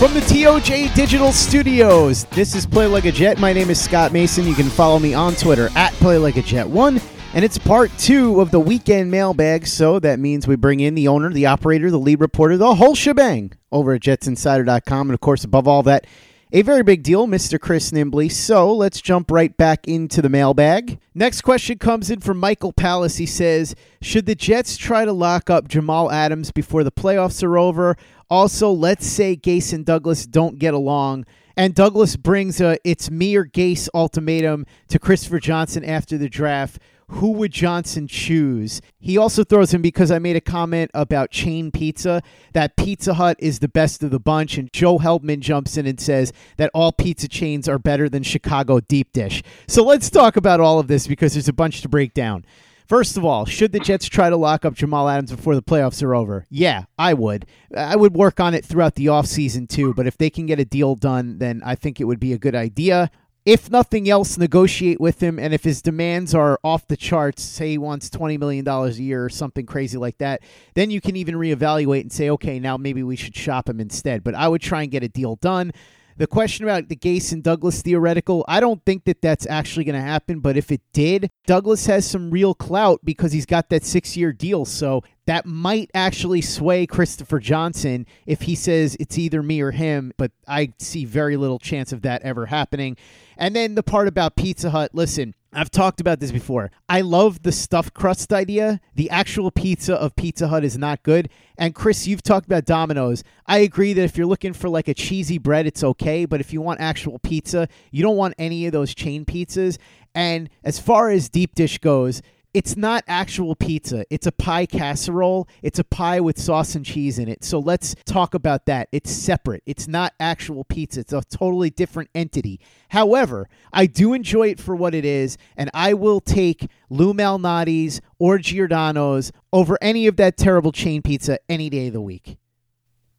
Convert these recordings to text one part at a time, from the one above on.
From the TOJ Digital Studios, this is Play Like a Jet. My name is Scott Mason. You can follow me on Twitter at Play Like a Jet One, and it's part two of the weekend mailbag. So that means we bring in the owner, the operator, the lead reporter, the whole shebang over at JetsInsider.com, and of course, above all that, a very big deal, Mr. Chris Nimbley. So let's jump right back into the mailbag. Next question comes in from Michael Palace. He says, Should the Jets try to lock up Jamal Adams before the playoffs are over? Also, let's say Gase and Douglas don't get along. And Douglas brings a it's me or Gase ultimatum to Christopher Johnson after the draft. Who would Johnson choose? He also throws in because I made a comment about chain pizza, that Pizza Hut is the best of the bunch. And Joe Heldman jumps in and says that all pizza chains are better than Chicago deep dish. So let's talk about all of this because there's a bunch to break down. First of all, should the Jets try to lock up Jamal Adams before the playoffs are over? Yeah, I would. I would work on it throughout the offseason too, but if they can get a deal done, then I think it would be a good idea. If nothing else, negotiate with him, and if his demands are off the charts, say he wants $20 million a year or something crazy like that, then you can even reevaluate and say, okay, now maybe we should shop him instead. But I would try and get a deal done. The question about the Gase and Douglas theoretical, I don't think that that's actually going to happen. But if it did, Douglas has some real clout because he's got that six year deal. So that might actually sway Christopher Johnson if he says it's either me or him. But I see very little chance of that ever happening. And then the part about Pizza Hut listen, I've talked about this before. I love the stuffed crust idea. The actual pizza of Pizza Hut is not good. And Chris, you've talked about Domino's. I agree that if you're looking for like a cheesy bread, it's okay. But if you want actual pizza, you don't want any of those chain pizzas. And as far as deep dish goes, it's not actual pizza. It's a pie casserole. It's a pie with sauce and cheese in it. So let's talk about that. It's separate. It's not actual pizza. It's a totally different entity. However, I do enjoy it for what it is, and I will take Lou Malnati's or Giordano's over any of that terrible chain pizza any day of the week.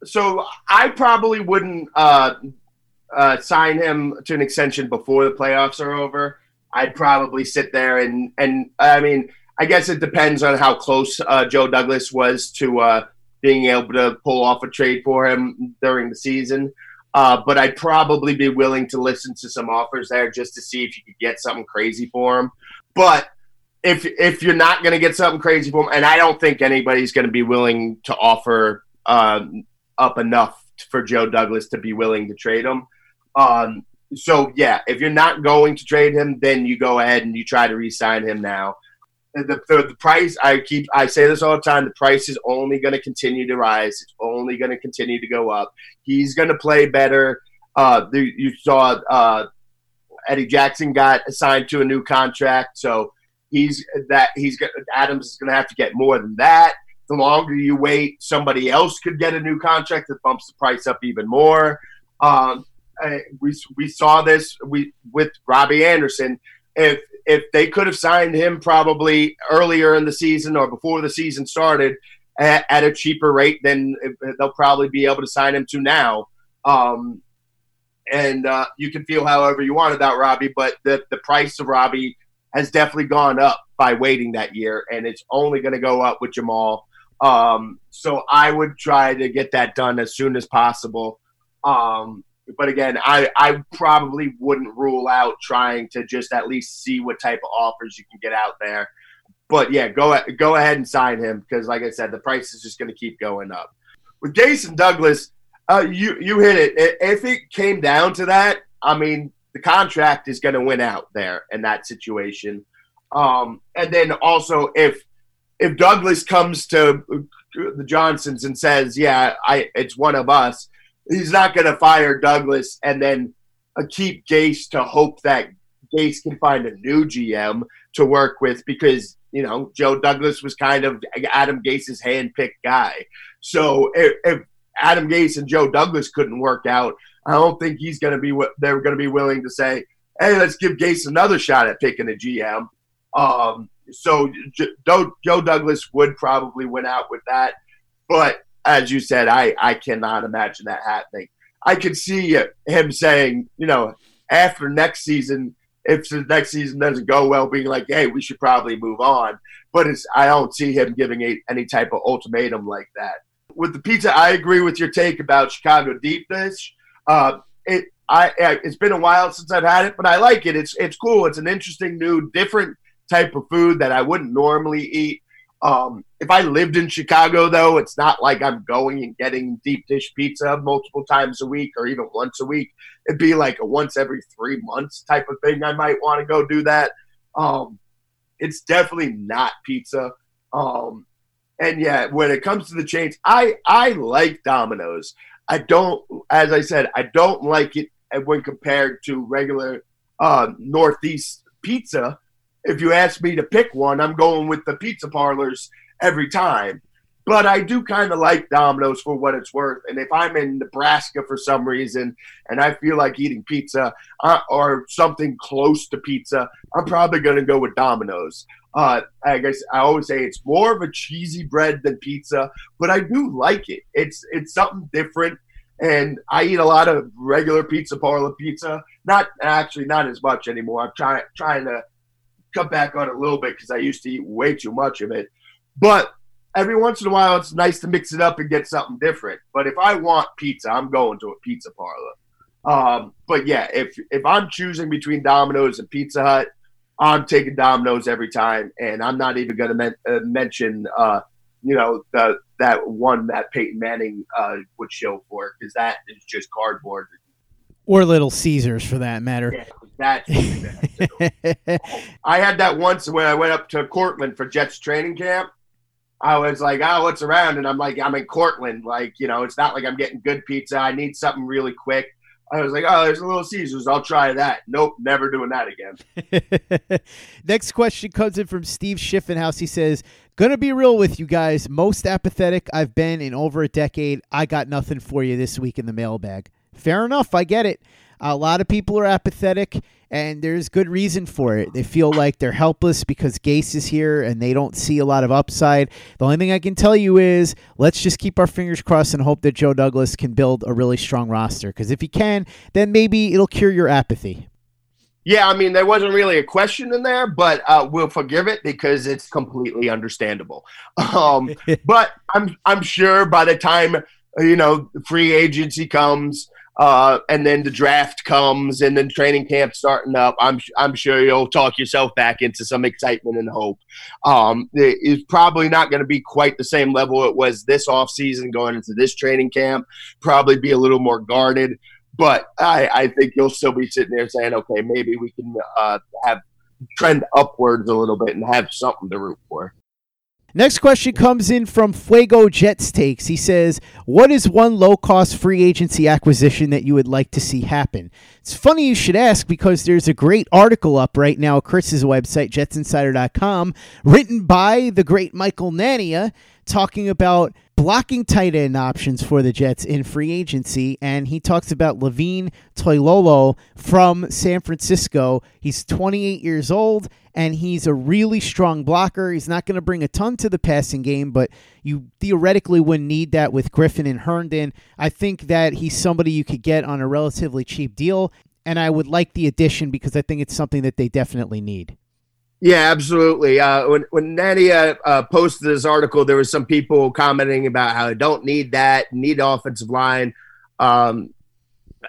So I probably wouldn't uh, uh, sign him to an extension before the playoffs are over. I'd probably sit there and and I mean I guess it depends on how close uh, Joe Douglas was to uh, being able to pull off a trade for him during the season. Uh, but I'd probably be willing to listen to some offers there just to see if you could get something crazy for him. But if if you're not going to get something crazy for him, and I don't think anybody's going to be willing to offer um, up enough for Joe Douglas to be willing to trade him. Um, so yeah, if you're not going to trade him, then you go ahead and you try to re-sign him now. The, the, the price I keep I say this all the time. The price is only going to continue to rise. It's only going to continue to go up. He's going to play better. Uh, the, you saw uh, Eddie Jackson got assigned to a new contract, so he's that he's Adams is going to have to get more than that. The longer you wait, somebody else could get a new contract that bumps the price up even more. Um, we we saw this we with Robbie Anderson. If if they could have signed him probably earlier in the season or before the season started at, at a cheaper rate, then they'll probably be able to sign him to now. Um, and uh, you can feel however you want about Robbie, but the the price of Robbie has definitely gone up by waiting that year, and it's only going to go up with Jamal. Um, so I would try to get that done as soon as possible. Um, but again, I, I probably wouldn't rule out trying to just at least see what type of offers you can get out there. But yeah, go go ahead and sign him because, like I said, the price is just going to keep going up. With Jason Douglas, uh, you you hit it. If it came down to that, I mean, the contract is going to win out there in that situation. Um, and then also, if if Douglas comes to the Johnsons and says, "Yeah, I it's one of us," he's not going to fire Douglas and then uh, keep Gase to hope that Gase can find a new GM to work with because you know Joe Douglas was kind of Adam Gase's handpicked guy. So if, if Adam Gase and Joe Douglas couldn't work out, I don't think he's going to be what they're going to be willing to say. Hey, let's give Gase another shot at picking a GM. Um, so Joe Douglas would probably win out with that, but as you said, I, I cannot imagine that happening. I could see him saying, you know, after next season, if the next season doesn't go well, being like, hey, we should probably move on. But it's, I don't see him giving a, any type of ultimatum like that. With the pizza, I agree with your take about Chicago deep dish. Uh, it I it's been a while since I've had it, but I like it. It's it's cool. It's an interesting, new, different type of food that I wouldn't normally eat. Um, if I lived in Chicago, though, it's not like I'm going and getting deep dish pizza multiple times a week or even once a week. It'd be like a once every three months type of thing. I might want to go do that. Um, it's definitely not pizza. Um, and yeah, when it comes to the chains, I I like Domino's. I don't, as I said, I don't like it when compared to regular uh, Northeast pizza if you ask me to pick one, I'm going with the pizza parlors every time. But I do kind of like Domino's for what it's worth. And if I'm in Nebraska for some reason and I feel like eating pizza uh, or something close to pizza, I'm probably going to go with Domino's. Uh, I guess I always say it's more of a cheesy bread than pizza, but I do like it. It's it's something different, and I eat a lot of regular pizza parlor pizza. Not actually not as much anymore. I'm trying trying to cut back on it a little bit because I used to eat way too much of it. But every once in a while, it's nice to mix it up and get something different. But if I want pizza, I'm going to a pizza parlor. Um, but yeah, if if I'm choosing between Domino's and Pizza Hut, I'm taking Domino's every time, and I'm not even going to men- uh, mention, uh, you know, the that one that Peyton Manning uh, would show for because that is just cardboard. Or Little Caesars, for that matter. Yeah, that. I had that once when I went up to Cortland for Jets training camp. I was like, oh, what's around? And I'm like, I'm in Cortland. Like, you know, it's not like I'm getting good pizza. I need something really quick. I was like, oh, there's a little Caesars. I'll try that. Nope, never doing that again. Next question comes in from Steve Schiffenhaus. He says, Gonna be real with you guys. Most apathetic I've been in over a decade. I got nothing for you this week in the mailbag. Fair enough. I get it. A lot of people are apathetic, and there's good reason for it. They feel like they're helpless because Gase is here and they don't see a lot of upside. The only thing I can tell you is let's just keep our fingers crossed and hope that Joe Douglas can build a really strong roster. Because if he can, then maybe it'll cure your apathy. Yeah, I mean, there wasn't really a question in there, but uh, we'll forgive it because it's completely understandable. Um, but I'm I'm sure by the time you know free agency comes uh, and then the draft comes, and then training camp starting up. I'm I'm sure you'll talk yourself back into some excitement and hope. Um, it's probably not going to be quite the same level it was this off season going into this training camp. Probably be a little more guarded, but I, I think you'll still be sitting there saying, okay, maybe we can uh, have trend upwards a little bit and have something to root for. Next question comes in from Fuego Jets Takes. He says, What is one low cost free agency acquisition that you would like to see happen? It's funny you should ask because there's a great article up right now at Chris's website, jetsinsider.com, written by the great Michael Nania, talking about blocking tight end options for the Jets in free agency. And he talks about Levine Toilolo from San Francisco. He's 28 years old and he's a really strong blocker. He's not going to bring a ton to the passing game, but you theoretically wouldn't need that with Griffin and Herndon. I think that he's somebody you could get on a relatively cheap deal, and I would like the addition because I think it's something that they definitely need. Yeah, absolutely. Uh, when when Nania uh, posted this article, there was some people commenting about how I don't need that, need offensive line. Um,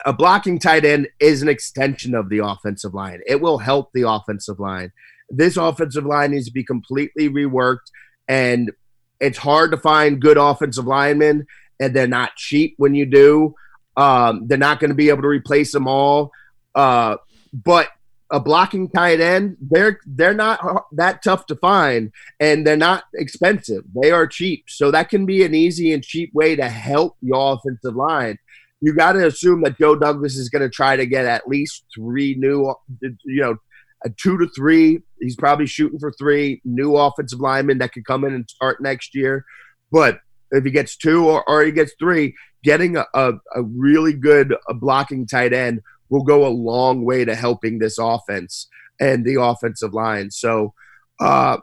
a blocking tight end is an extension of the offensive line. It will help the offensive line this offensive line needs to be completely reworked, and it's hard to find good offensive linemen, and they're not cheap when you do. Um, they're not going to be able to replace them all, uh, but a blocking tight end, they're they're not that tough to find, and they're not expensive. They are cheap, so that can be an easy and cheap way to help your offensive line. You got to assume that Joe Douglas is going to try to get at least three new, you know, a two to three. He's probably shooting for three new offensive linemen that could come in and start next year. But if he gets two or, or he gets three, getting a, a, a really good a blocking tight end will go a long way to helping this offense and the offensive line. So uh,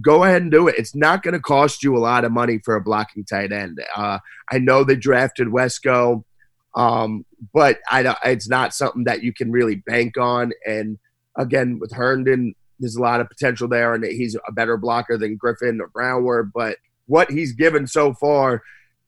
go ahead and do it. It's not going to cost you a lot of money for a blocking tight end. Uh, I know they drafted Wesco, um, but I, it's not something that you can really bank on. And Again, with Herndon, there's a lot of potential there, and he's a better blocker than Griffin or Brown were. But what he's given so far,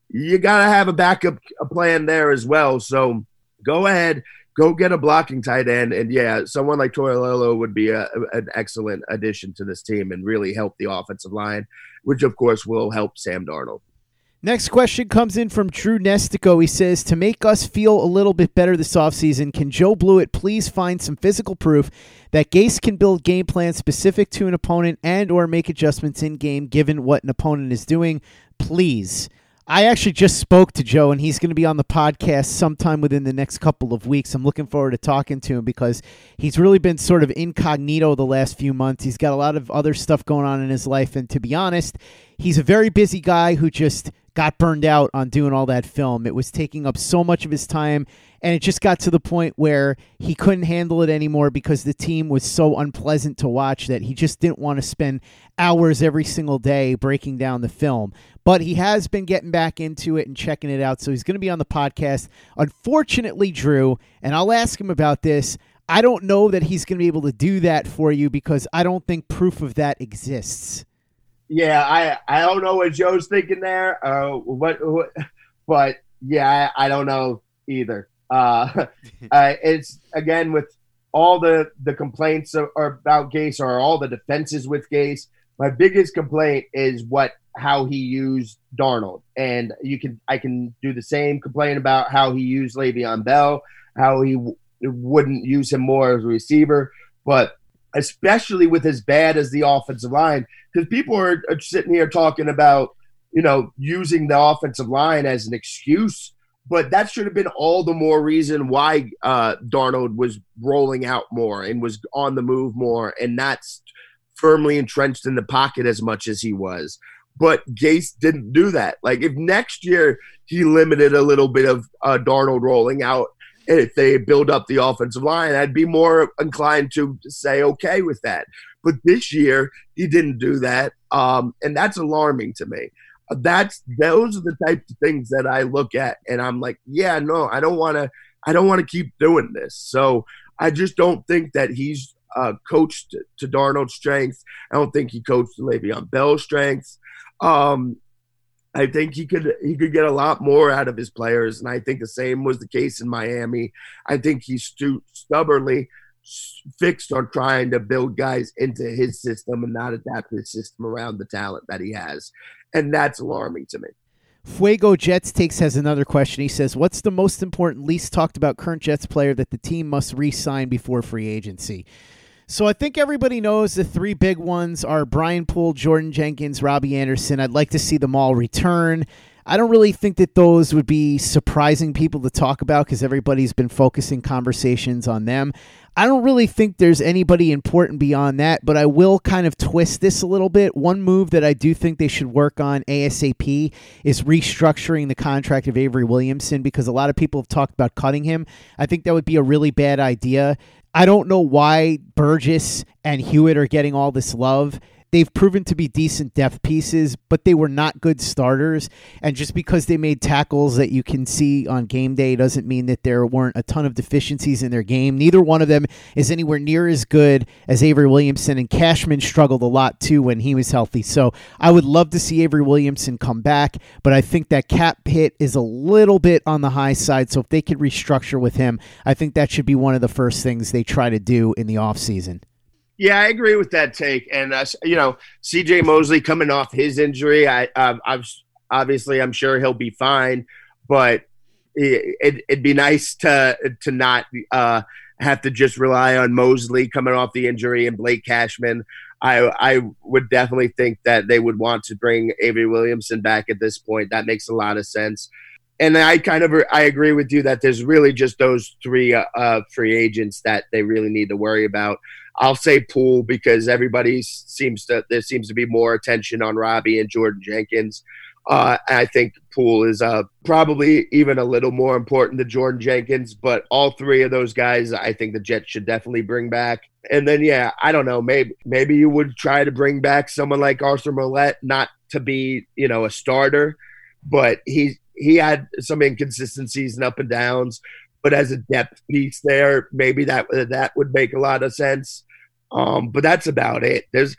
you got to have a backup plan there as well. So go ahead, go get a blocking tight end, and yeah, someone like Toilolo would be a, an excellent addition to this team and really help the offensive line, which of course will help Sam Darnold. Next question comes in from Drew Nestico. He says, To make us feel a little bit better this offseason, can Joe Blewett please find some physical proof that Gase can build game plans specific to an opponent and or make adjustments in game given what an opponent is doing? Please. I actually just spoke to Joe, and he's going to be on the podcast sometime within the next couple of weeks. I'm looking forward to talking to him because he's really been sort of incognito the last few months. He's got a lot of other stuff going on in his life, and to be honest, he's a very busy guy who just got burned out on doing all that film. It was taking up so much of his time, and it just got to the point where he couldn't handle it anymore because the team was so unpleasant to watch that he just didn't want to spend hours every single day breaking down the film. But he has been getting back into it and checking it out, so he's going to be on the podcast. Unfortunately, Drew, and I'll ask him about this. I don't know that he's going to be able to do that for you because I don't think proof of that exists yeah, I I don't know what Joe's thinking there. Uh, what, what but yeah, I, I, don't know either. Uh, uh, it's again with all the the complaints are, are about Gase or all the defenses with Gase. My biggest complaint is what how he used Darnold, and you can I can do the same complaint about how he used Le'Veon Bell, how he w- wouldn't use him more as a receiver, but especially with as bad as the offensive line, because people are, are, sitting here talking about, you know, using the offensive line as an excuse. But that should have been all the more reason why uh, Darnold was rolling out more and was on the move more and not firmly entrenched in the pocket as much as he was. But Gase didn't do that. Like if next year he limited a little bit of uh, Darnold rolling out and if they build up the offensive line, I'd be more inclined to say okay with that. But this year, he didn't do that, um, and that's alarming to me. That's those are the types of things that I look at, and I'm like, yeah, no, I don't want to. I don't want to keep doing this. So I just don't think that he's uh, coached to Darnold's strengths. I don't think he coached to Le'Veon Bell's strengths. Um, I think he could he could get a lot more out of his players, and I think the same was the case in Miami. I think he's too stubbornly fixed on trying to build guys into his system and not adapt his system around the talent that he has, and that's alarming to me. Fuego Jets takes has another question. He says, "What's the most important, least talked about current Jets player that the team must re-sign before free agency?" So I think everybody knows the three big ones are Brian Poole, Jordan Jenkins, Robbie Anderson. I'd like to see them all return. I don't really think that those would be surprising people to talk about because everybody's been focusing conversations on them. I don't really think there's anybody important beyond that, but I will kind of twist this a little bit. One move that I do think they should work on ASAP is restructuring the contract of Avery Williamson because a lot of people have talked about cutting him. I think that would be a really bad idea. I don't know why Burgess and Hewitt are getting all this love. They've proven to be decent depth pieces, but they were not good starters. And just because they made tackles that you can see on game day doesn't mean that there weren't a ton of deficiencies in their game. Neither one of them is anywhere near as good as Avery Williamson, and Cashman struggled a lot too when he was healthy. So I would love to see Avery Williamson come back, but I think that cap hit is a little bit on the high side. So if they could restructure with him, I think that should be one of the first things they try to do in the offseason. Yeah, I agree with that take. And uh, you know, C.J. Mosley coming off his injury, I, um, I'm obviously I'm sure he'll be fine, but it, would be nice to to not uh, have to just rely on Mosley coming off the injury and Blake Cashman. I I would definitely think that they would want to bring Avery Williamson back at this point. That makes a lot of sense. And I kind of I agree with you that there's really just those three uh, uh free agents that they really need to worry about. I'll say Poole because everybody seems to there seems to be more attention on Robbie and Jordan Jenkins. Uh, I think Poole is uh, probably even a little more important than Jordan Jenkins, but all three of those guys, I think the Jets should definitely bring back. And then, yeah, I don't know, maybe maybe you would try to bring back someone like Arthur Maulet, not to be you know a starter, but he he had some inconsistencies and up and downs. But as a depth piece there, maybe that that would make a lot of sense. Um, but that's about it. There's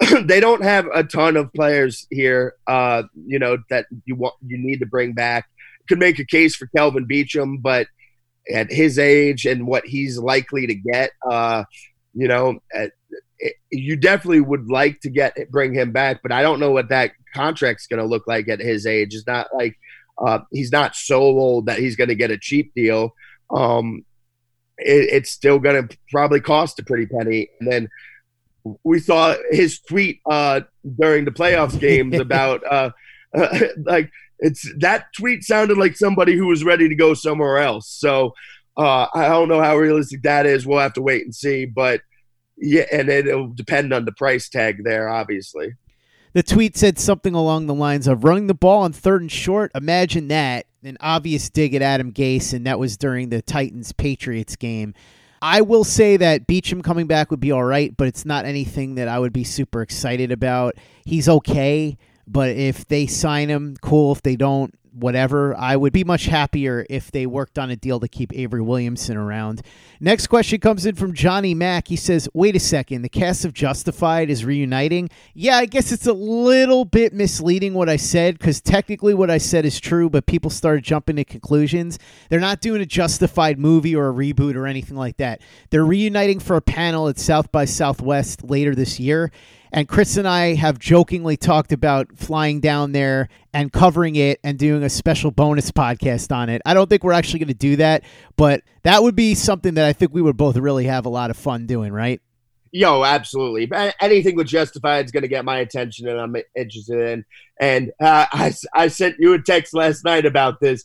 they don't have a ton of players here, uh, you know, that you want you need to bring back. Could make a case for Kelvin Beachum, but at his age and what he's likely to get, uh, you know, at, you definitely would like to get bring him back, but I don't know what that contract's going to look like at his age. It's not like uh, he's not so old that he's going to get a cheap deal. Um, it, it's still going to probably cost a pretty penny. And then we saw his tweet uh, during the playoffs games about uh, uh, like it's that tweet sounded like somebody who was ready to go somewhere else. So uh, I don't know how realistic that is. We'll have to wait and see. But yeah, and it'll depend on the price tag there, obviously. The tweet said something along the lines of running the ball on third and short. Imagine that. An obvious dig at Adam Gase, and that was during the Titans Patriots game. I will say that Beachum coming back would be all right, but it's not anything that I would be super excited about. He's okay, but if they sign him, cool. If they don't, whatever. I would be much happier if they worked on a deal to keep Avery Williamson around. Next question comes in from Johnny Mack. He says, Wait a second, the cast of Justified is reuniting. Yeah, I guess it's a little bit misleading what I said because technically what I said is true, but people started jumping to conclusions. They're not doing a Justified movie or a reboot or anything like that. They're reuniting for a panel at South by Southwest later this year. And Chris and I have jokingly talked about flying down there and covering it and doing a special bonus podcast on it. I don't think we're actually going to do that, but that would be something that I think we would both really have a lot of fun doing, right? Yo, absolutely. Anything with Justified is going to get my attention, and I'm interested in. And uh, I, I sent you a text last night about this.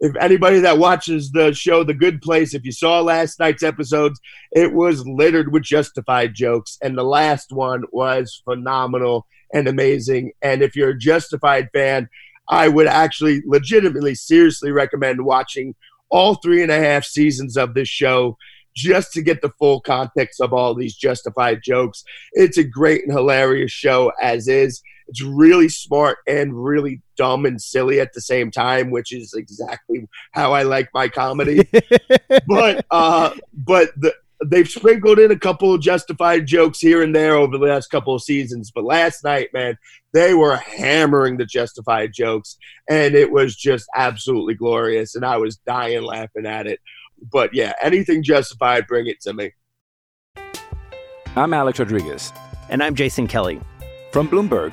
If, anybody that watches the show The Good Place, if you saw last night's episodes, it was littered with justified jokes. And the last one was phenomenal and amazing. And if you're a justified fan, I would actually legitimately, seriously recommend watching all three and a half seasons of this show just to get the full context of all these justified jokes. It's a great and hilarious show as is. It's really smart and really dumb and silly at the same time, which is exactly how I like my comedy. but uh, but the, they've sprinkled in a couple of justified jokes here and there over the last couple of seasons. But last night, man, they were hammering the justified jokes, and it was just absolutely glorious. And I was dying laughing at it. But yeah, anything justified, bring it to me. I'm Alex Rodriguez. And I'm Jason Kelly. From Bloomberg,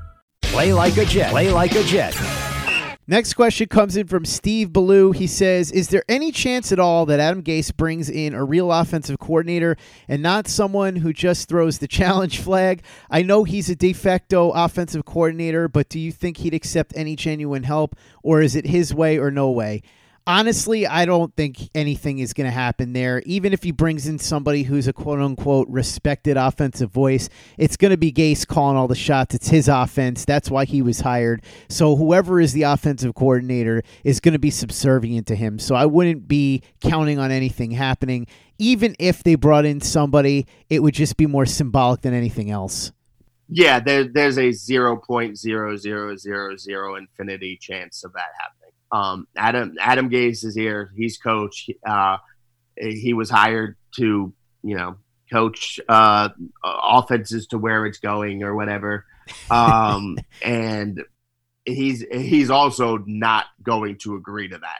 Play like a Jet. Play like a Jet. Next question comes in from Steve Ballou. He says, Is there any chance at all that Adam Gase brings in a real offensive coordinator and not someone who just throws the challenge flag? I know he's a de facto offensive coordinator, but do you think he'd accept any genuine help, or is it his way or no way? Honestly, I don't think anything is going to happen there. Even if he brings in somebody who's a quote unquote respected offensive voice, it's going to be Gase calling all the shots. It's his offense. That's why he was hired. So whoever is the offensive coordinator is going to be subservient to him. So I wouldn't be counting on anything happening. Even if they brought in somebody, it would just be more symbolic than anything else. Yeah, there, there's a zero point zero zero zero zero infinity chance of that happening. Um, Adam Adam Gase is here. He's coach. Uh, he was hired to you know coach uh, offenses to where it's going or whatever. Um, and he's he's also not going to agree to that.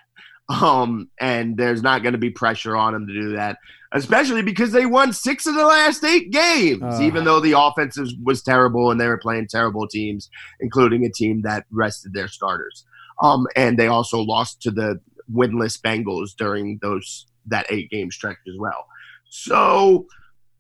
Um, and there's not going to be pressure on him to do that, especially because they won six of the last eight games, Uh. even though the offense was terrible and they were playing terrible teams, including a team that rested their starters. Um, and they also lost to the winless Bengals during those that eight game stretch as well. So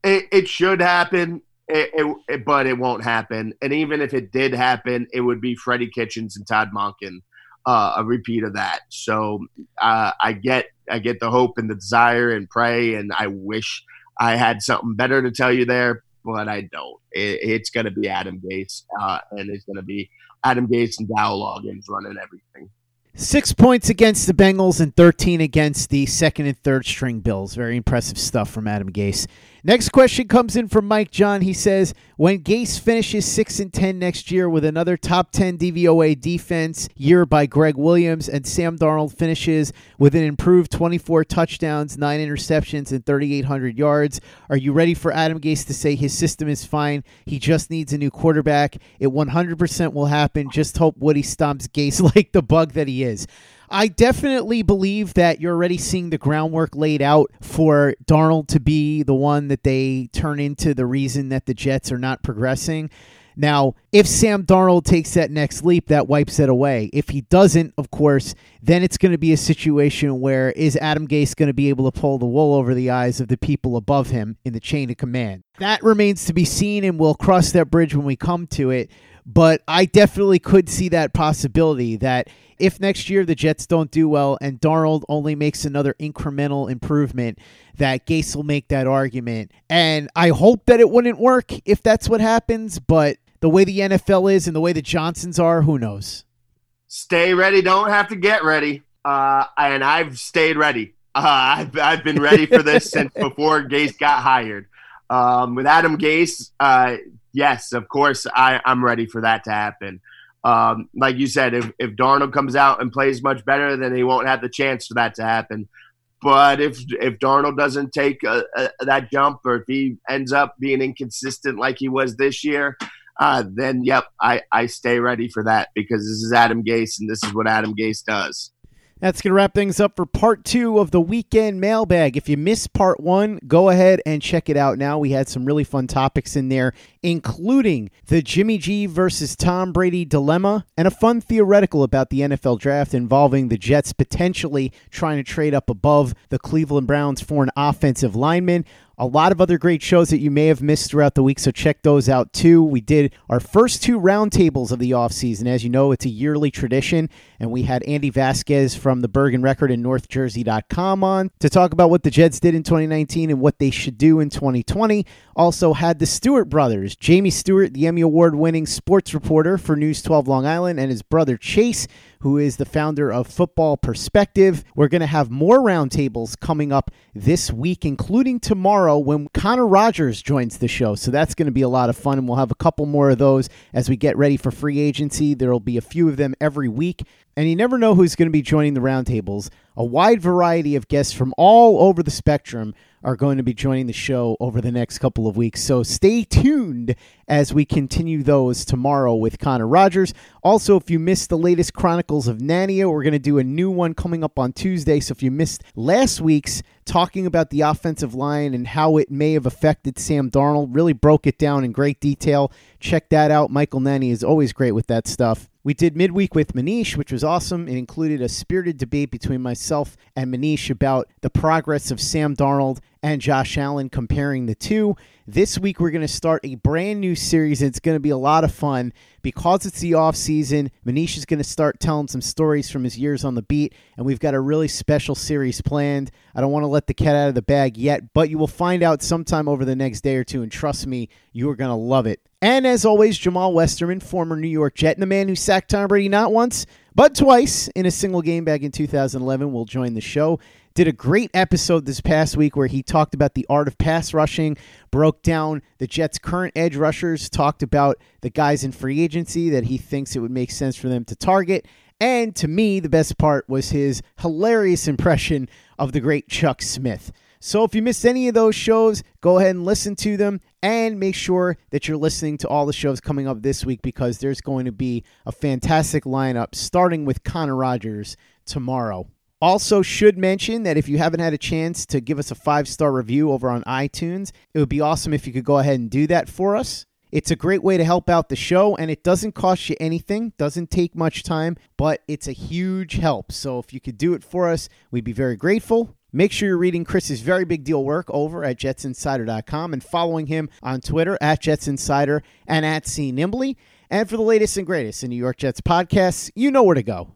it, it should happen, it, it, but it won't happen. And even if it did happen, it would be Freddie Kitchens and Todd Monken, uh, a repeat of that. So uh, I get I get the hope and the desire and pray, and I wish I had something better to tell you there, but I don't. It, it's going to be Adam Gase, uh, and it's going to be Adam Gase and Dow Loggins running everything. Six points against the Bengals and 13 against the second and third string Bills. Very impressive stuff from Adam Gase. Next question comes in from Mike John. He says, "When Gase finishes six and ten next year with another top ten DVOA defense year by Gregg Williams, and Sam Darnold finishes with an improved 24 touchdowns, nine interceptions, and 3,800 yards, are you ready for Adam Gase to say his system is fine? He just needs a new quarterback. It 100% will happen. Just hope Woody stomps Gase like the bug that he is." I definitely believe that you're already seeing the groundwork laid out for Darnold to be the one that they turn into the reason that the Jets are not progressing. Now, if Sam Darnold takes that next leap, that wipes it away. If he doesn't, of course, then it's going to be a situation where is Adam Gase going to be able to pull the wool over the eyes of the people above him in the chain of command? That remains to be seen, and we'll cross that bridge when we come to it. But I definitely could see that possibility that if next year the Jets don't do well and Darnold only makes another incremental improvement, that Gase will make that argument. And I hope that it wouldn't work if that's what happens, but the way the NFL is and the way the Johnsons are, who knows? Stay ready. Don't have to get ready. Uh, and I've stayed ready. Uh, I've, I've been ready for this since before Gase got hired. Um, with Adam Gase, uh, yes, of course, I, I'm ready for that to happen. Um, like you said, if, if Darnold comes out and plays much better, then he won't have the chance for that to happen. But if if Darnold doesn't take a, a, that jump, or if he ends up being inconsistent like he was this year, uh, then yep, I, I stay ready for that because this is Adam Gase and this is what Adam Gase does. That's going to wrap things up for part two of the weekend mailbag. If you missed part one, go ahead and check it out now. We had some really fun topics in there, including the Jimmy G versus Tom Brady dilemma and a fun theoretical about the NFL draft involving the Jets potentially trying to trade up above the Cleveland Browns for an offensive lineman. A lot of other great shows that you may have missed throughout the week, so check those out too. We did our first two roundtables of the offseason. As you know, it's a yearly tradition, and we had Andy Vasquez from the Bergen Record and NorthJersey.com on to talk about what the Jets did in 2019 and what they should do in 2020. Also had the Stuart brothers, Jamie Stuart, the Emmy Award winning sports reporter for News 12 Long Island, and his brother Chase who is the founder of Football Perspective. We're going to have more roundtables coming up this week, including tomorrow when Connor Rogers joins the show. So that's going to be a lot of fun, and we'll have a couple more of those as we get ready for free agency. There will be a few of them every week. And you never know who's going to be joining the roundtables. A wide variety of guests from all over the spectrum are going to be joining the show over the next couple of weeks. So stay tuned as we continue those tomorrow with Connor Rogers. Also, if you missed the latest Chronicles of Nania, we're going to do a new one coming up on Tuesday. So if you missed last week's talking about the offensive line and how it may have affected Sam Darnold, really broke it down in great detail. Check that out. Michael Nania is always great with that stuff. We did midweek with Manish, which was awesome. It included a spirited debate between myself and Manish about the progress of Sam Darnold and Josh Allen, comparing the two. This week, we're going to start a brand new series. It's going to be a lot of fun because it's the off season. Manish is going to start telling some stories from his years on the beat, and we've got a really special series planned. I don't want to let the cat out of the bag yet, but you will find out sometime over the next day or two, and trust me, you are going to love it. And as always, Jamaal Westerman, former New York Jet, and the man who sacked Tom Brady not once, but twice in a single game back in 2011, will join the show. Did a great episode this past week where he talked about the art of pass rushing, broke down the Jets' current edge rushers, talked about the guys in free agency that he thinks it would make sense for them to target. And to me, the best part was his hilarious impression of the great Chuck Smith. So if you missed any of those shows, go ahead and listen to them and make sure that you're listening to all the shows coming up this week because there's going to be a fantastic lineup starting with Connor Rogers tomorrow. Also, should mention that if you haven't had a chance to give us a five star review over on iTunes, it would be awesome if you could go ahead and do that for us. It's a great way to help out the show, and it doesn't cost you anything, doesn't take much time, but it's a huge help. So if you could do it for us, we'd be very grateful. Make sure you're reading Chris's very big deal work over at jetsinsider.com and following him on Twitter at jetsinsider and at cnimbly. And for the latest and greatest in New York Jets podcasts, you know where to go.